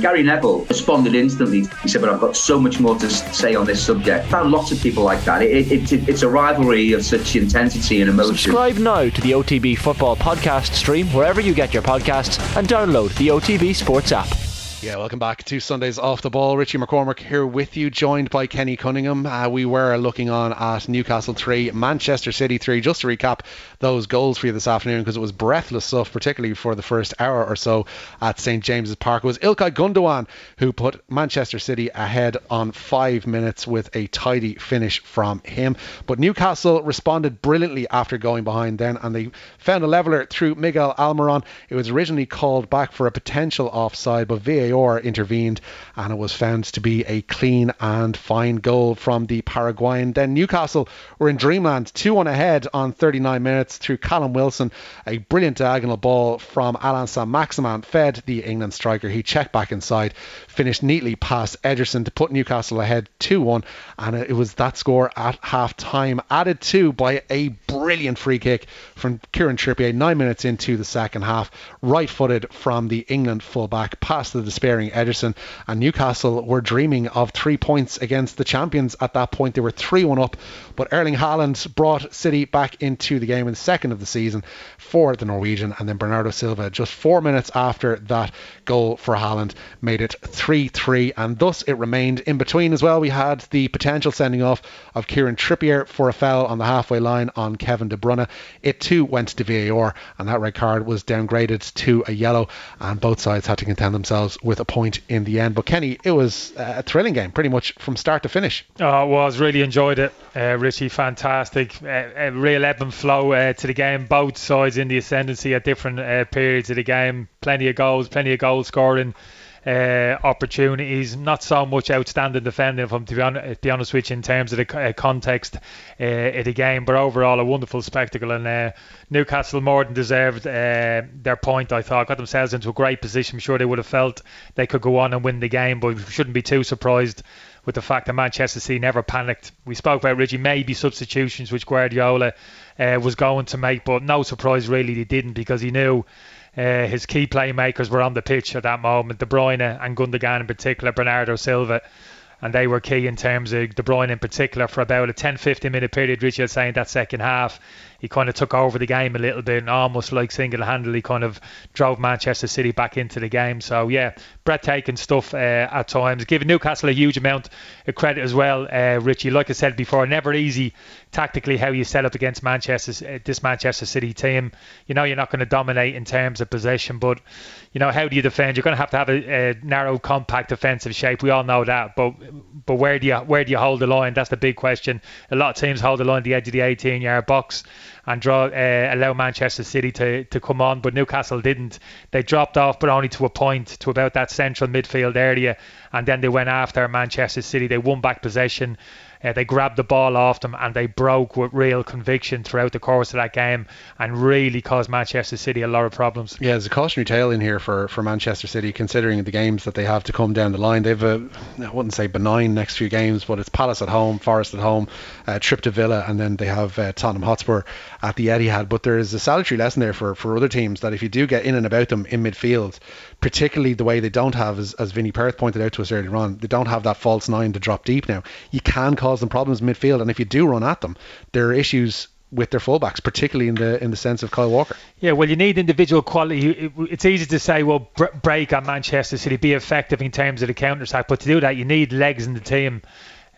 Gary Neville responded instantly. He said, "But I've got so much more to say on this subject." Found lots of people like that. It, it, it, it's a rivalry of such intensity and emotion. Subscribe now to the OTB Football Podcast stream wherever you get your podcasts and download the OTB Sports app. Yeah, welcome back to Sundays Off the Ball. Richie McCormick here with you, joined by Kenny Cunningham. Uh, we were looking on at Newcastle 3, Manchester City 3. Just to recap those goals for you this afternoon, because it was breathless stuff, particularly for the first hour or so at St James's Park. It was Ilkay Gundogan who put Manchester City ahead on five minutes with a tidy finish from him. But Newcastle responded brilliantly after going behind then, and they found a leveller through Miguel Almiron. It was originally called back for a potential offside, but VAR intervened and it was found to be a clean and fine goal from the Paraguayan. Then Newcastle were in dreamland, 2 1 ahead on 39 minutes through Callum Wilson. A brilliant diagonal ball from Allan Saint-Maximin fed the England striker. He checked back inside, finished neatly past Ederson to put Newcastle ahead 2 1. And it was that score at half time, added to by a brilliant free kick from Kieran Trippier nine minutes into the second half, right footed from the England fullback past the despairing Ederson. And Newcastle were dreaming of three points against the champions at that point. They were 3 1 up, but Erling Haaland brought City back into the game in the second of the season for the Norwegian. And then Bernardo Silva, just four minutes after that goal for Haaland, made it 3 3. And thus it remained. In between as well, we had the potential sending off of Kieran Trippier for a foul on the halfway line on Kevin De Bruyne. It too went to VAR, and that red card was downgraded to a yellow, and both sides had to contend themselves with a point in the end. But Kenny, it was a thrilling game pretty much from start to finish. Oh, it was. Really enjoyed it. Uh, Richie, fantastic. Uh, a real ebb and flow uh, to the game. Both sides in the ascendancy at different uh, periods of the game. Plenty of goals, plenty of goal scoring. Uh, opportunities, not so much outstanding defending, if I'm to be, honest, be honest with you, in terms of the uh, context uh, of the game. But overall, a wonderful spectacle, and uh, Newcastle more than deserved uh, their point. I thought got themselves into a great position. I'm sure they would have felt they could go on and win the game, but we shouldn't be too surprised with the fact that Manchester City never panicked. We spoke about Richie maybe substitutions which Guardiola uh, was going to make, but no surprise really they didn't because he knew. Uh, his key playmakers were on the pitch at that moment, De Bruyne and Gundogan in particular, Bernardo Silva, and they were key in terms of De Bruyne in particular for about a 10-15 minute period. Richard saying that second half, he kind of took over the game a little bit and almost like single-handedly kind of drove Manchester City back into the game. So yeah, breathtaking stuff uh, at times. Giving Newcastle a huge amount of credit as well, uh, Richie. Like I said before, never easy tactically how you set up against Manchester uh, this Manchester City team. You know you're not going to dominate in terms of possession, but you know how do you defend? You're going to have to have a, a narrow, compact defensive shape. We all know that, but but where do you where do you hold the line? That's the big question. A lot of teams hold the line at the edge of the 18-yard box and draw uh, allow Manchester City to, to come on, but Newcastle didn't. They dropped off, but only to a point, to about that central midfield area, and then they went after Manchester City. They won back possession. Uh, they grabbed the ball off them and they broke with real conviction throughout the course of that game and really caused Manchester City a lot of problems. Yeah, there's a cautionary tale in here for, for Manchester City considering the games that they have to come down the line. They've a, I wouldn't say benign next few games, but it's Palace at home, Forest at home, uh, trip to Villa, and then they have uh, Tottenham Hotspur at the Etihad. But there is a salutary lesson there for, for other teams that if you do get in and about them in midfield, particularly the way they don't have, as, as Vinny Perth pointed out to us earlier on, they don't have that false nine to drop deep now. You can cause them problems midfield, and if you do run at them, there are issues with their fullbacks, particularly in the in the sense of Kyle Walker. Yeah, well, you need individual quality. It's easy to say, well, break on Manchester City, be effective in terms of the counter attack, but to do that, you need legs in the team.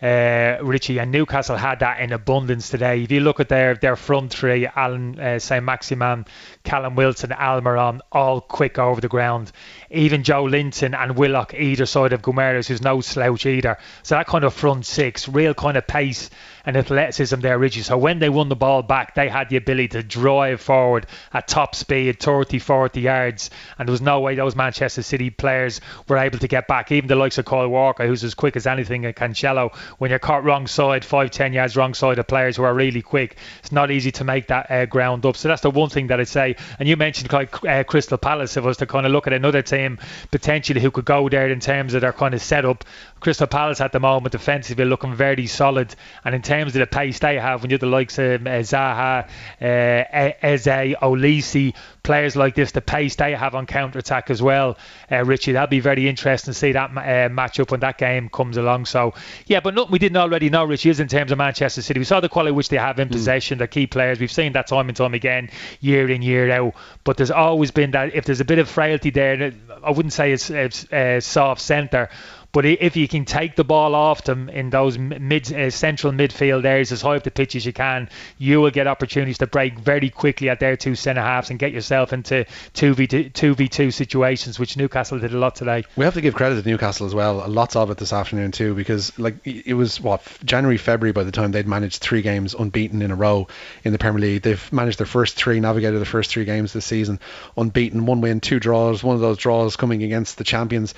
Uh, Richie and Newcastle had that in abundance today. If you look at their their front three, Alan uh, Saint-Maximin, Callum Wilson, Almiron, all quick over the ground. Even Joelinton and Willock either side of Guimaraes, who's no slouch either. So that kind of front six, real kind of pace and athleticism there, Richie. So when they won the ball back, they had the ability to drive forward at top speed, 30, 40 yards, and there was no way those Manchester City players were able to get back. Even the likes of Kyle Walker, who's as quick as anything, and Cancelo, when you're caught wrong side, five, ten yards wrong side of players who are really quick, it's not easy to make that uh, ground up. So that's the one thing that I'd say. And you mentioned like uh, Crystal Palace, if I was to kind of look at another team potentially who could go there in terms of their kind of setup. Crystal Palace at the moment defensively looking very solid, and in terms of the pace they have, when you're the likes of uh, Zaha, uh, Eze, Olise, players like this, the pace they have on counter attack as well, uh, Richie. That'll be very interesting to see that uh, match up when that game comes along. So, yeah, but nothing we didn't already know, Richie, is in terms of Manchester City. We saw the quality which they have in mm. possession, the key players. We've seen that time and time again, year in, year out. But there's always been that if there's a bit of frailty there, I wouldn't say it's, it's uh, soft centre but if you can take the ball off them in those mid uh, central midfield areas as high up the pitch as you can, you will get opportunities to break very quickly at their two centre halves and get yourself into v two v two situations, which Newcastle did a lot today. We have to give credit to Newcastle as well. Lots of it this afternoon too, because like it was what January February by the time they'd managed three games unbeaten in a row in the Premier League. They've managed their first three, navigated the first three games this season unbeaten, one win, two draws. One of those draws coming against the champions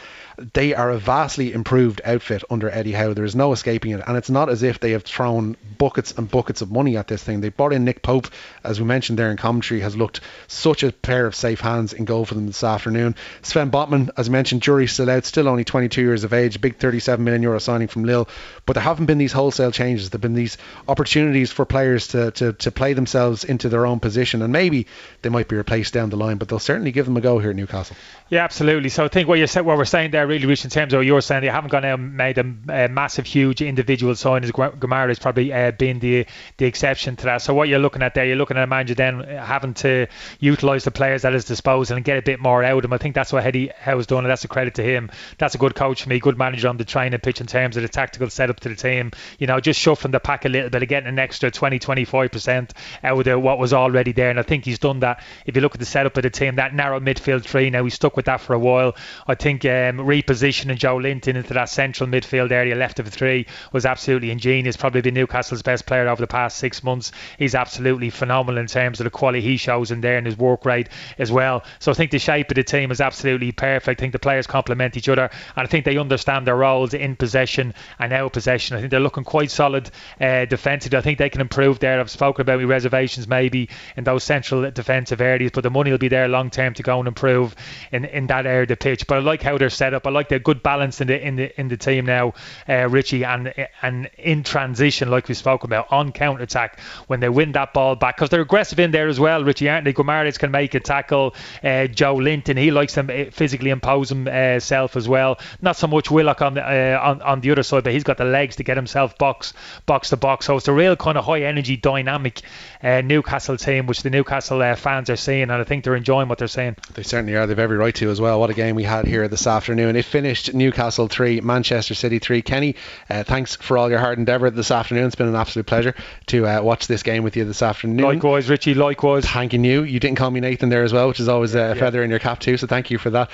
they are a vastly improved outfit under Eddie Howe. There is no escaping it, and it's not as if they have thrown buckets and buckets of money at this thing. They brought in Nick Pope, as we mentioned there in commentary, has looked such a pair of safe hands in goal for them this afternoon. Sven Botman, as I mentioned, jury still out, still only 22 years of age, big 37 million euro signing from Lille, but there haven't been these wholesale changes. There've been these opportunities for players to, to, to play themselves into their own position, and maybe they might be replaced down the line, but they'll certainly give them a go here at Newcastle. Yeah, absolutely. So I think what you said, what we're saying there, really, Rich, in terms of what you're saying, they haven't gone out and made a, a massive, huge individual signings. Guimaraes has probably uh, been the the exception to that. So what you're looking at there, you're looking at a manager then having to utilise the players at his disposal and get a bit more out of them. I think that's what Eddie Howe's done, and that's a credit to him. That's a good coach for me, good manager on the training pitch in terms of the tactical setup to the team. You know, just shuffling the pack a little bit, getting an extra 20, 25% out of what was already there. And I think he's done that. If you look at the setup of the team, that narrow midfield three, now he's stuck with that for a while. I think um, repositioning Joelinton into that central midfield area, left of the three, was absolutely ingenious. Probably been Newcastle's best player over the past six months. He's absolutely phenomenal in terms of the quality he shows in there and his work rate as well. So I think the shape of the team is absolutely perfect. I think the players complement each other, and I think they understand their roles in possession and out possession. I think they're looking quite solid uh, defensively. I think they can improve there. I've spoken about my reservations maybe in those central defensive areas, but the money will be there long term to go and improve in, in that area of the pitch. But I like how they're set up. I like the good balance in the in the in the team now, uh, Richie, and and in transition, like we spoke about on counter attack when they win that ball back because they're aggressive in there as well. Richie, aren't they? Guimaraes can make a tackle. Uh, Joelinton, he likes to uh, physically impose himself as well. Not so much Willock on the uh, on on the other side, but he's got the legs to get himself box box to box. So it's a real kind of high energy, dynamic uh, Newcastle team, which the Newcastle uh, fans are seeing, and I think they're enjoying what they're seeing. They certainly are. They've every right to as well. What a game we had here this afternoon. It finished Newcastle 3, Manchester City 3. Kenny, uh, thanks for all your hard endeavour this afternoon. It's been an absolute pleasure to uh, watch this game with you this afternoon. Likewise, Richie, likewise. Thanking you. You didn't call me Nathan there as well, which is always a yeah. feather in your cap too, so thank you for that.